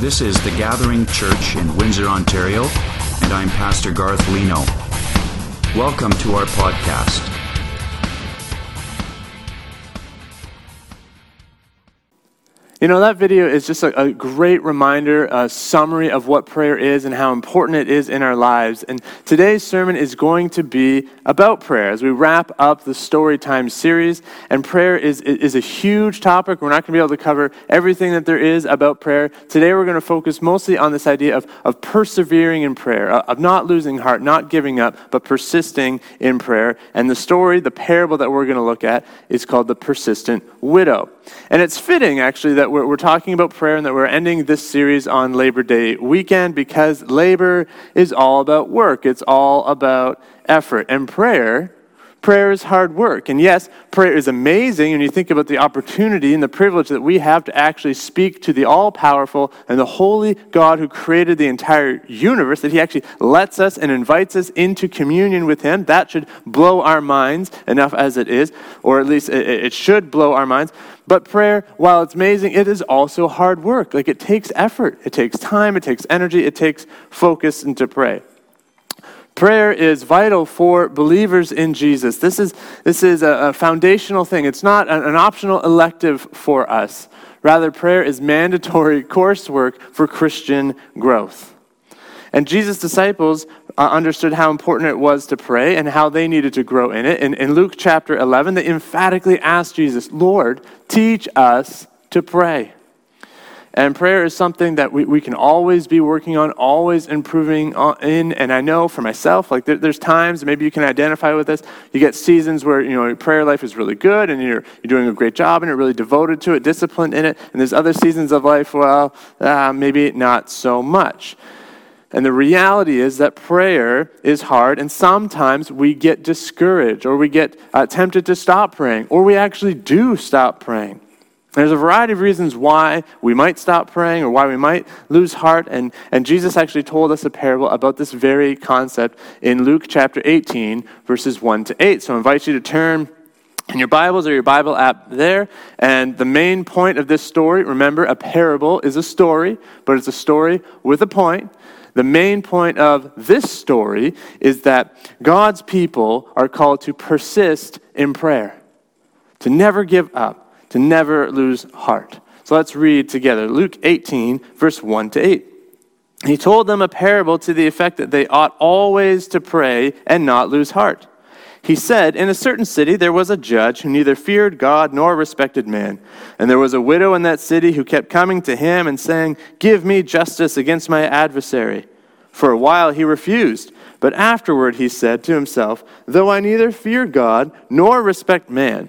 This is the Gathering Church in Windsor, Ontario, and I'm Pastor Garth Leno. Welcome to our podcast. You know, that video is just a, a, great reminder, a summary of what prayer is and how important it is in our lives. And today's sermon is going to be about prayer as we wrap up the Story Time series. And prayer is, is a huge topic. We're not going to be able to cover everything that there is about prayer. Today, we're going to focus mostly on this idea of, of persevering in prayer, uh, of not losing heart, not giving up, but persisting in prayer. And the story, the parable that we're going to look at, is called The Persistent Widow. And it's fitting, actually, that we're, we're talking about prayer and that we're ending this series on Labor Day weekend because labor is all about work, it's all about effort. And prayer Prayer is hard work. And yes, prayer is amazing when you think about the opportunity and the privilege that we have to actually speak to the all powerful and the holy God who created the entire universe, that He actually lets us and invites us into communion with Him. That should blow our minds enough as it is, or at least it should blow our minds. But prayer, while it's amazing, it is also hard work. Like it takes effort, it takes time, it takes energy, it takes focus into pray. Prayer is vital for believers in Jesus. This is, this is a, a foundational thing. It's not an, an optional elective for us. Rather, prayer is mandatory coursework for Christian growth. And Jesus' disciples uh, understood how important it was to pray and how they needed to grow in it. In, in Luke chapter 11, they emphatically asked Jesus, Lord, teach us to pray. And prayer is something that we, we can always be working on, always improving in. And I know for myself, like there, there's times, maybe you can identify with this. You get seasons where, you know, your prayer life is really good and you're, you're doing a great job and you're really devoted to it, disciplined in it. And there's other seasons of life, well, uh, maybe not so much. And the reality is that prayer is hard, and sometimes we get discouraged or we get uh, tempted to stop praying, or we actually do stop praying. There's a variety of reasons why we might stop praying or why we might lose heart. And, and Jesus actually told us a parable about this very concept in Luke chapter 18, verses 1 to 8. So I invite you to turn in your Bibles or your Bible app there. And the main point of this story, remember, a parable is a story, but it's a story with a point. The main point of this story is that God's people are called to persist in prayer, to never give up to never lose heart. So let's read together Luke 18, verse 1 to 8. He told them a parable to the effect that they ought always to pray and not lose heart. He said, In a certain city there was a judge who neither feared God nor respected man. And there was a widow in that city who kept coming to him and saying, Give me justice against my adversary. For a while he refused, but afterward he said to himself, Though I neither fear God nor respect man,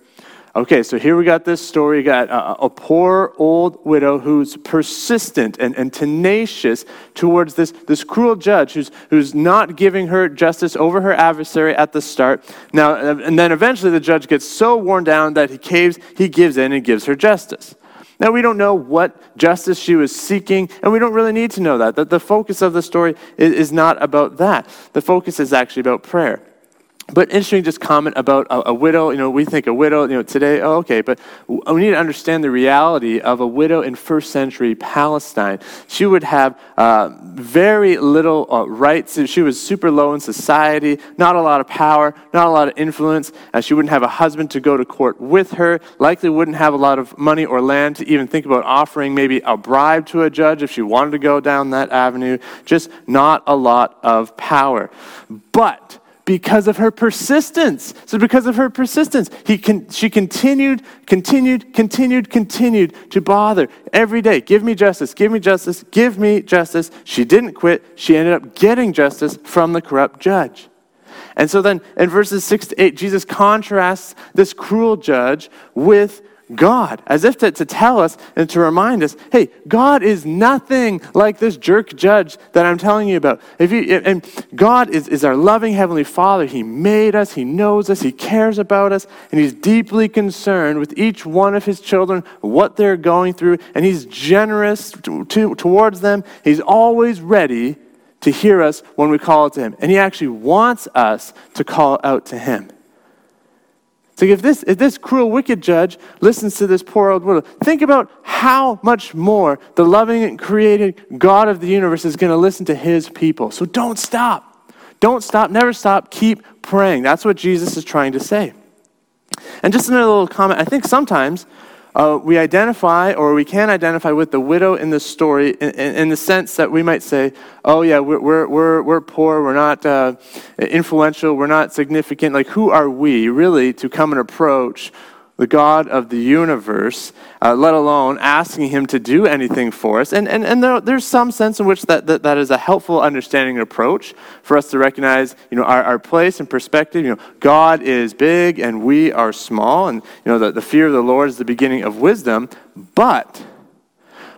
Okay, so here we got this story. You got a, a, poor old widow who's persistent and, and tenacious towards this, this cruel judge who's, who's not giving her justice over her adversary at the start. Now, and then eventually the judge gets so worn down that he caves, he gives in and gives her justice. Now, we don't know what justice she was seeking, and we don't really need to know that. The, the focus of the story is, is not about that. The focus is actually about prayer. But interesting, just comment about a, a, widow. You know, we think a widow, you know, today, oh, okay, but we need to understand the reality of a widow in first century Palestine. She would have uh, very little uh, rights. She was super low in society, not a lot of power, not a lot of influence. Uh, she wouldn't have a husband to go to court with her, likely wouldn't have a lot of money or land to even think about offering maybe a bribe to a judge if she wanted to go down that avenue. Just not a lot of power. But because of her persistence. So, because of her persistence, he can, she continued, continued, continued, continued to bother every day. Give me justice, give me justice, give me justice. She didn't quit. She ended up getting justice from the corrupt judge. And so then in verses 6 to 8, Jesus contrasts this cruel judge with God, as if to, to tell us and to remind us, hey, God is nothing like this jerk judge that I'm telling you about. If you, and God is, is our loving Heavenly Father. He made us, He knows us, He cares about us, and He's deeply concerned with each one of His children, what they're going through, and He's generous to, to, towards them. He's always ready to hear us when we call out to Him. And He actually wants us to call out to Him. So if this, if this cruel, wicked judge listens to this poor old widow, think about how much more the loving and created God of the universe is going to listen to his people. So don't stop. Don't stop. Never stop. Keep praying. That's what Jesus is trying to say. And just another little comment. I think sometimes uh, we identify or we can identify with the widow in the story in, in, in, the sense that we might say, oh, yeah, we're, we're, we're, we're poor, we're not uh, influential, we're not significant. Like, who are we really to come and approach the God of the universe, uh, let alone asking him to do anything for us. And, and, and there, there's some sense in which that, that, that is a helpful understanding approach for us to recognize you know, our, our place and perspective. You know, God is big and we are small, and you know, the, the fear of the Lord is the beginning of wisdom. But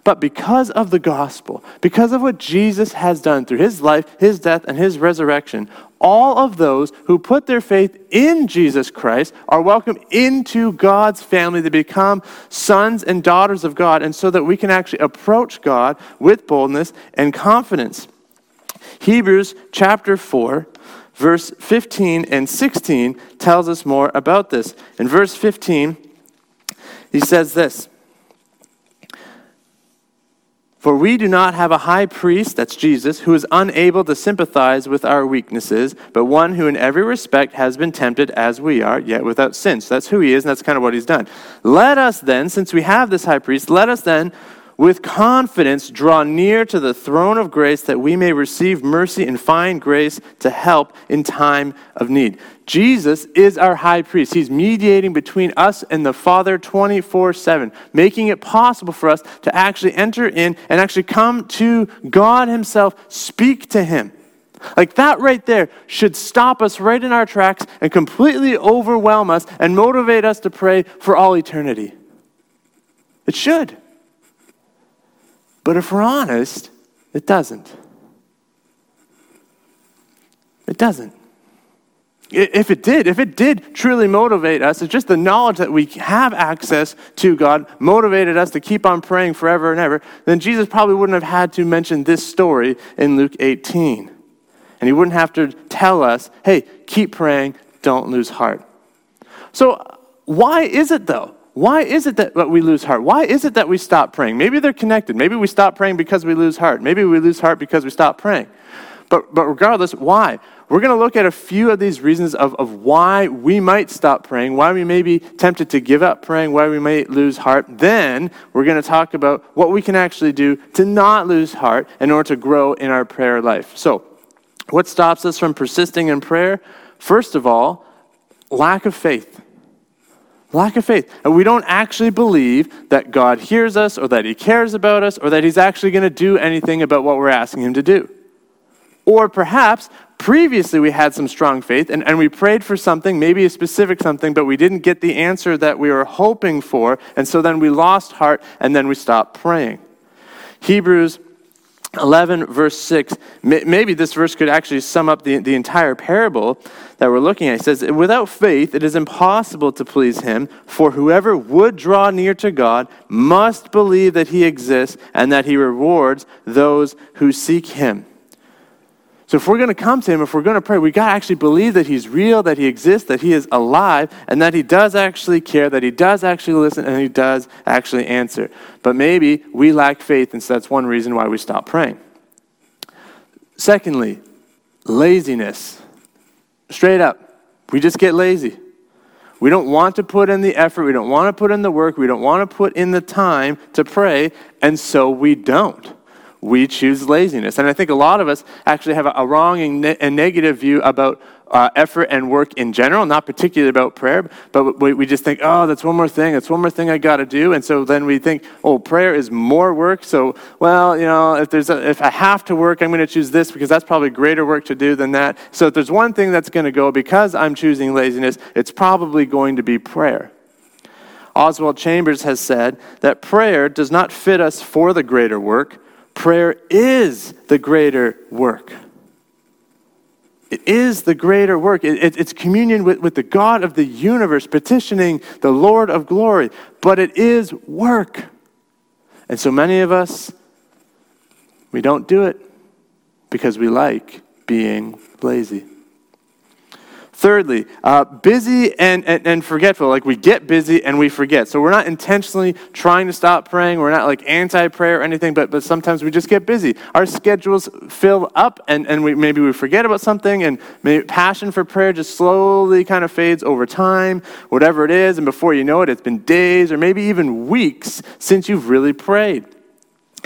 but because of the gospel, because of what Jesus has done through his life, his death, and his resurrection, all of those who put their faith in Jesus Christ are welcomed into God's family to become sons and daughters of God, and so that we can actually approach God with boldness and confidence. Hebrews chapter 4, verse 15 and 16 tells us more about this. In verse 15, he says this. For we do not have a high priest, that's Jesus, who is unable to sympathize with our weaknesses, but one who in every respect has been tempted as we are, yet without sin. So that's who he is, and that's kind of what he's done. Let us then, since we have this high priest, let us then with confidence draw near to the throne of grace that we may receive mercy and find grace to help in time of need. Jesus is our high priest. He's mediating between us and the Father 24 7, making it possible for us to actually enter in and actually come to God Himself, speak to Him. Like that right there should stop us right in our tracks and completely overwhelm us and motivate us to pray for all eternity. It should. But if we're honest, it doesn't. It doesn't. If it did, if it did truly motivate us, it's just the knowledge that we have access to God motivated us to keep on praying forever and ever, then Jesus probably wouldn't have had to mention this story in Luke 18. And he wouldn't have to tell us, hey, keep praying, don't lose heart. So, why is it though? Why is it that we lose heart? Why is it that we stop praying? Maybe they're connected. Maybe we stop praying because we lose heart. Maybe we lose heart because we stop praying. But, but regardless, why? We're going to look at a few of these reasons of, of why we might stop praying, why we may be tempted to give up praying, why we may lose heart. Then we're going to talk about what we can actually do to not lose heart in order to grow in our prayer life. So, what stops us from persisting in prayer? First of all, lack of faith. Lack of faith. And we don't actually believe that God hears us or that He cares about us or that He's actually going to do anything about what we're asking Him to do. Or perhaps previously we had some strong faith and, and we prayed for something, maybe a specific something, but we didn't get the answer that we were hoping for. And so then we lost heart and then we stopped praying. Hebrews 11, verse 6, maybe this verse could actually sum up the, the entire parable that we're looking at. It says, Without faith, it is impossible to please him, for whoever would draw near to God must believe that he exists and that he rewards those who seek him. So if we're going to come to him, if we're going to pray, we got to actually believe that he's real, that he exists, that he is alive, and that he does actually care, that he does actually listen, and he does actually answer. But maybe we lack faith, and so that's one reason why we stop praying. Secondly, laziness. Straight up, we just get lazy. We don't want to put in the effort, we don't want to put in the work, we don't want to put in the time to pray, and so we don't we choose laziness. And I think a lot of us actually have a, wrong and, ne- and negative view about uh, effort and work in general, not particularly about prayer, but we, we just think, oh, that's one more thing, that's one more thing I got to do. And so then we think, oh, prayer is more work. So, well, you know, if, there's a, if I have to work, I'm going to choose this because that's probably greater work to do than that. So if there's one thing that's going to go because I'm choosing laziness, it's probably going to be prayer. Oswald Chambers has said that prayer does not fit us for the greater work, prayer is the greater work. It is the greater work. It, it, it's communion with, with the God of the universe, petitioning the Lord of glory. But it is work. And so many of us, we don't do it because we like being lazy. Thirdly, uh, busy and, and, and, forgetful. Like we get busy and we forget. So we're not intentionally trying to stop praying. We're not like anti prayer or anything, but, but sometimes we just get busy. Our schedules fill up and, and we, maybe we forget about something and maybe passion for prayer just slowly kind of fades over time, whatever it is. And before you know it, it's been days or maybe even weeks since you've really prayed.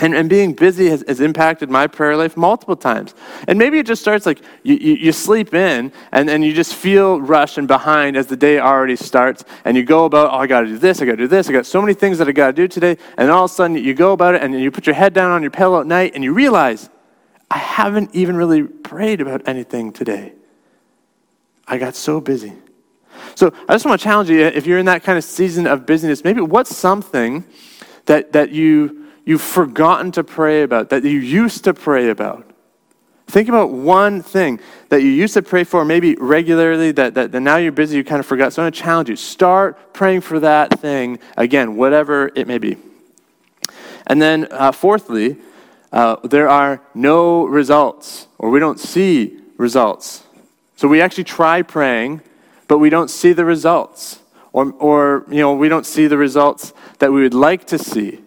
And, and being busy has, has, impacted my prayer life multiple times. And maybe it just starts like you, you, you, sleep in and, and you just feel rushed and behind as the day already starts. And you go about, oh, I got to do this, I got to do this, I got so many things that I got to do today. And all of a sudden you go about it and you put your head down on your pillow at night and you realize, I haven't even really prayed about anything today. I got so busy. So I just want to challenge you if you're in that kind of season of busyness, maybe what's something that, that you you've forgotten to pray about, that you used to pray about. Think about one thing that you used to pray for, maybe regularly, that, that, that now you're busy, you kind of forgot. So I'm going to challenge you. Start praying for that thing again, whatever it may be. And then, uh, fourthly, uh, there are no results, or we don't see results. So we actually try praying, but we don't see the results. Or, or you know, we don't see the results that we would like to see.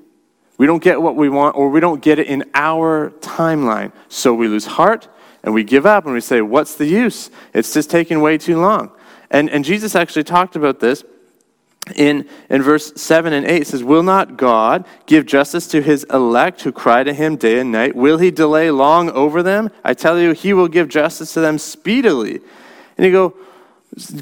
We don't get what we want, or we don't get it in our timeline. So we lose heart and we give up and we say, What's the use? It's just taking way too long. And, and Jesus actually talked about this in, in verse 7 and 8. It says, Will not God give justice to his elect who cry to him day and night? Will he delay long over them? I tell you, he will give justice to them speedily. And you go,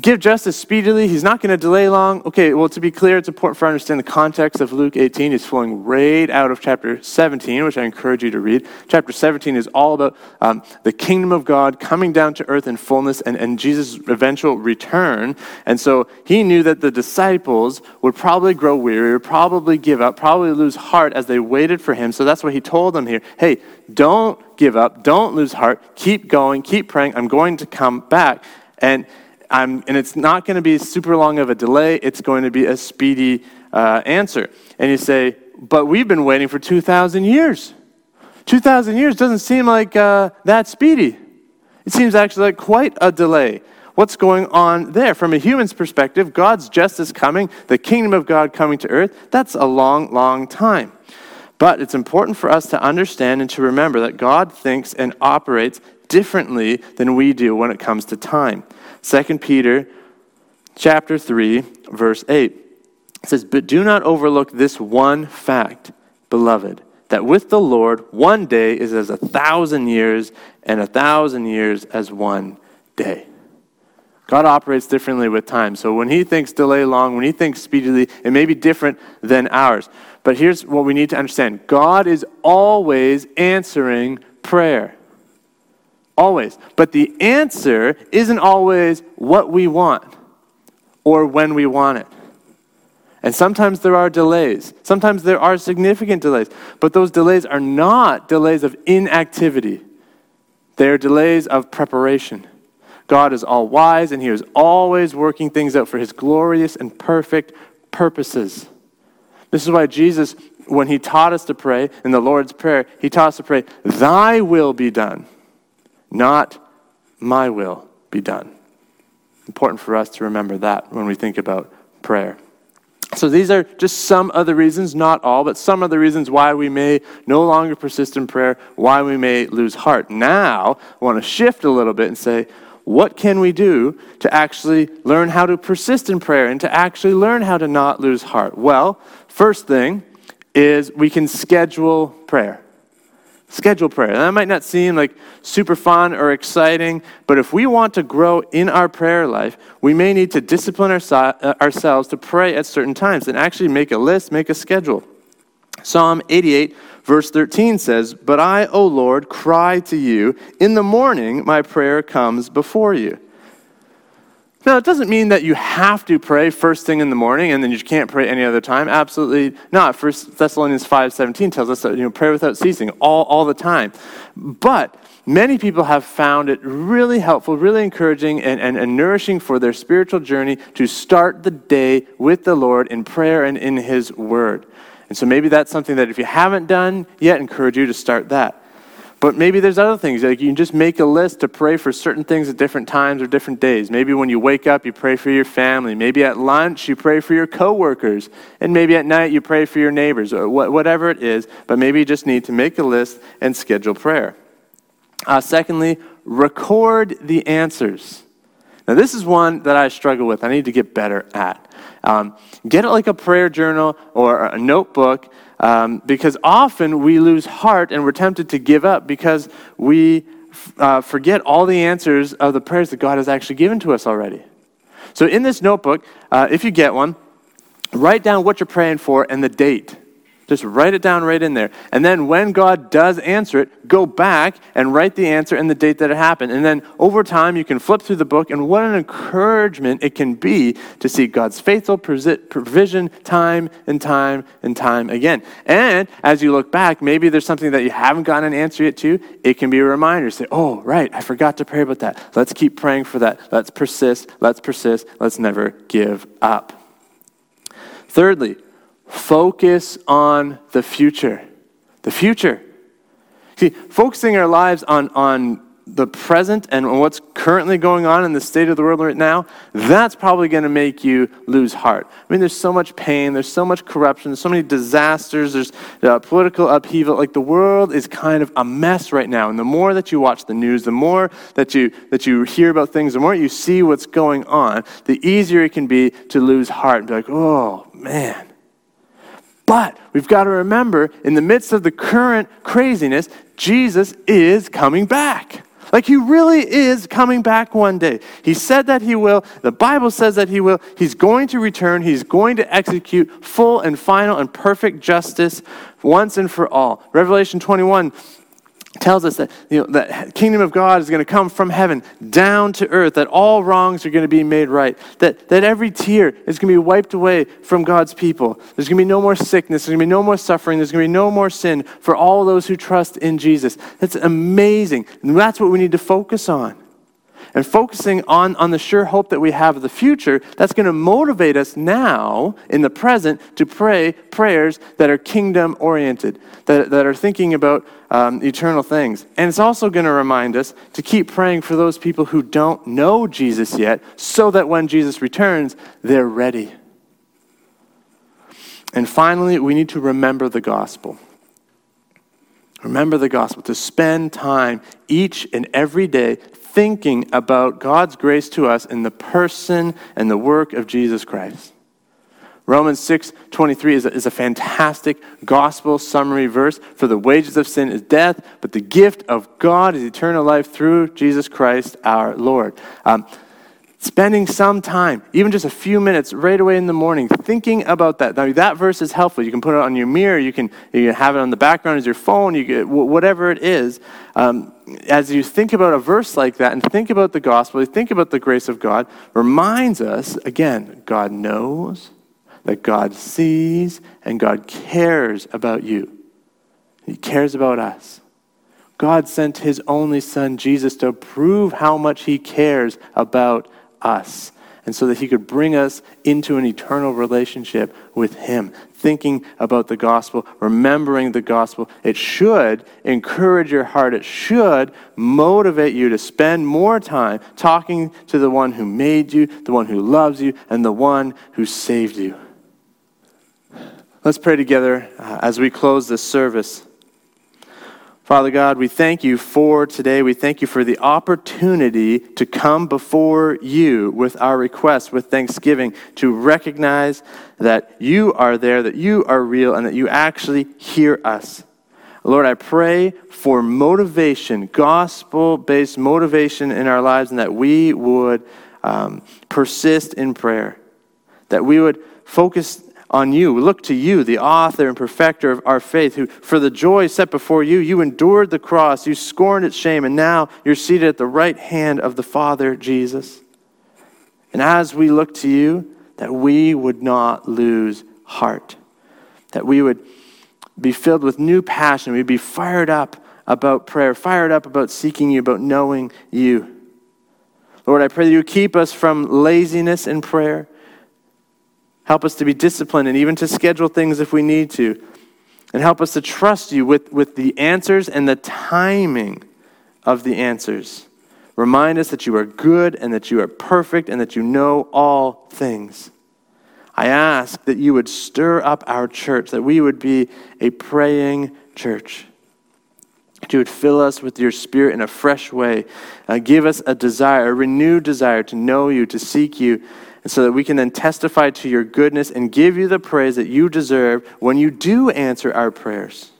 give justice speedily. He's not going to delay long. Okay, well, to be clear, it's important for us to understand the context of Luke 18 is flowing right out of chapter 17, which I encourage you to read. Chapter 17 is all about um, the kingdom of God coming down to earth in fullness and, and Jesus' eventual return. And so he knew that the disciples would probably grow weary, probably give up, probably lose heart as they waited for him. So that's what he told them here. Hey, don't give up. Don't lose heart. Keep going. Keep praying. I'm going to come back. And I'm, and it's not going to be super long of a delay, it's going to be a speedy uh, answer. And you say, but we've been waiting for 2,000 years. 2,000 years doesn't seem like uh, that speedy. It seems actually like quite a delay. What's going on there? From a human's perspective, God's justice coming, the kingdom of God coming to earth, that's a long, long time. But it's important for us to understand and to remember that God thinks and operates differently than we do when it comes to time. 2 Peter chapter 3 verse 8 says, "But do not overlook this one fact, beloved, that with the Lord one day is as a thousand years and a thousand years as one day." God operates differently with time. So when he thinks delay long, when he thinks speedily, it may be different than ours. But here's what we need to understand God is always answering prayer. Always. But the answer isn't always what we want or when we want it. And sometimes there are delays. Sometimes there are significant delays. But those delays are not delays of inactivity, they are delays of preparation. God is all wise and He is always working things out for His glorious and perfect purposes. This is why Jesus, when He taught us to pray in the Lord's Prayer, He taught us to pray, Thy will be done not my will be done. Important for us to remember that when we think about prayer. So, these are just some of the reasons, not all, but some of the reasons why we may no longer persist in prayer, why we may lose heart. Now, I want to shift a little bit and say, what can we do to actually learn how to persist in prayer and to actually learn how to not lose heart? Well, first thing is we can schedule prayer. Schedule prayer. That might not seem like super fun or exciting, but if we want to grow in our prayer life, we may need to discipline our, uh, ourselves to pray at certain times and actually make a list, make a schedule. Psalm 88, verse 13 says, But I, O Lord, cry to you. In the morning my prayer comes before you. Now, it doesn't mean that you have to pray first thing in the morning and then you can't pray any other time. Absolutely not. First Thessalonians 5.17 tells us that you know, pray without ceasing all, all the time. But many people have found it really helpful, really encouraging, and, and, and nourishing for their spiritual journey to start the day with the Lord in prayer and in His Word. And so maybe that's something that if you haven't done yet, encourage you to start that. But maybe there's other things. Like you can just make a list to pray for certain things at different times or different days. Maybe when you wake up, you pray for your family. Maybe at lunch, you pray for your coworkers. And maybe at night, you pray for your neighbors or whatever it is. But maybe you just need to make a list and schedule prayer. Uh, secondly, record the answers. Now, this is one that I struggle with. I need to get better at. Um, get it like a prayer journal or a notebook um, because often we lose heart and we're tempted to give up because we uh, forget all the answers of the prayers that God has actually given to us already. So, in this notebook, uh, if you get one, write down what you're praying for and the date. Just write it down right in there. And then when God does answer it, go back and write the answer and the date that it happened. And then over time, you can flip through the book, and what an encouragement it can be to see God's faithful provision time and time and time again. And as you look back, maybe there's something that you haven't gotten an answer yet to. It can be a reminder. Say, oh, right, I forgot to pray about that. Let's keep praying for that. Let's persist. Let's persist. Let's never give up. Thirdly, Focus on the future. The future. See, focusing our lives on, on the present and what's currently going on in the state of the world right now, that's probably going to make you lose heart. I mean, there's so much pain, there's so much corruption, there's so many disasters, there's uh, political upheaval. Like the world is kind of a mess right now. And the more that you watch the news, the more that you that you hear about things, the more you see what's going on, the easier it can be to lose heart and be like, oh man. But we've got to remember, in the midst of the current craziness, Jesus is coming back. Like he really is coming back one day. He said that he will. The Bible says that he will. He's going to return. He's going to execute full and final and perfect justice once and for all. Revelation 21 tells us that you know, the kingdom of God is going to come from heaven down to earth, that all wrongs are going to be made right, that, that every tear is going to be wiped away from God's people. There's going to be no more sickness, there's going to be no more suffering, there's going to be no more sin for all those who trust in Jesus. That's amazing. And that's what we need to focus on and focusing on, on the sure hope that we have of the future, that's going to motivate us now in the present to pray prayers that are kingdom oriented, that, that are thinking about um, eternal things. And it's also going to remind us to keep praying for those people who don't know Jesus yet, so that when Jesus returns, they're ready. And finally, we need to remember the gospel. Remember the gospel, to spend time each and every day thinking about God's grace to us in the person and the work of Jesus Christ. Romans 6 23 is a, is a fantastic gospel summary verse. For the wages of sin is death, but the gift of God is eternal life through Jesus Christ our Lord. Um, spending some time, even just a few minutes right away in the morning, thinking about that. Now, that verse is helpful. You can put it on your mirror, you can, you can have it on the background as your phone, you get, whatever it is. Um, as you think about a verse like that and think about the gospel, think about the grace of God, reminds us again, God knows, that God sees, and God cares about you. He cares about us. God sent his only son, Jesus, to prove how much he cares about us and so that he could bring us into an eternal relationship with him. Thinking about the gospel, remembering the gospel, it should encourage your heart. It should motivate you to spend more time talking to the one who made you, the one who loves you, and the one who saved you. Let's pray together uh, as we close this service. Father God, we thank you for today. We thank you for the opportunity to come before you with our requests, with thanksgiving, to recognize that you are there, that you are real, and that you actually hear us. Lord, I pray for motivation, gospel based motivation in our lives, and that we would um, persist in prayer, that we would focus on you. We look to you, the author and perfecter of our faith, who, for the joy set before you, you endured the cross, you scorned its shame, and now you're seated at the right hand of the Father, Jesus. And as we look to you, that we would not lose heart, that we would be filled with new passion, we'd be fired up about prayer, fired up about seeking you, about knowing you. Lord, I pray that you keep us from laziness in prayer. Help us to be disciplined and even to schedule things if we need to. And help us to trust you with, with the answers and the timing of the answers. Remind us that you are good and that you are perfect and that you know all things. I ask that you would stir up our church, that we would be a praying church. That you would fill us with your spirit in a fresh way. Uh, give us a desire, a renewed desire to know you, to seek you, and so that we can then testify to your goodness and give you the praise that you deserve when you do answer our prayers.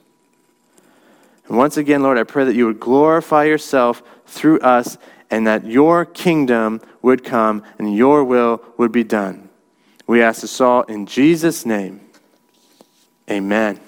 And once again, Lord, I pray that you would glorify yourself through us and that your kingdom would come and your will would be done. We ask this all in Jesus' name. Amen.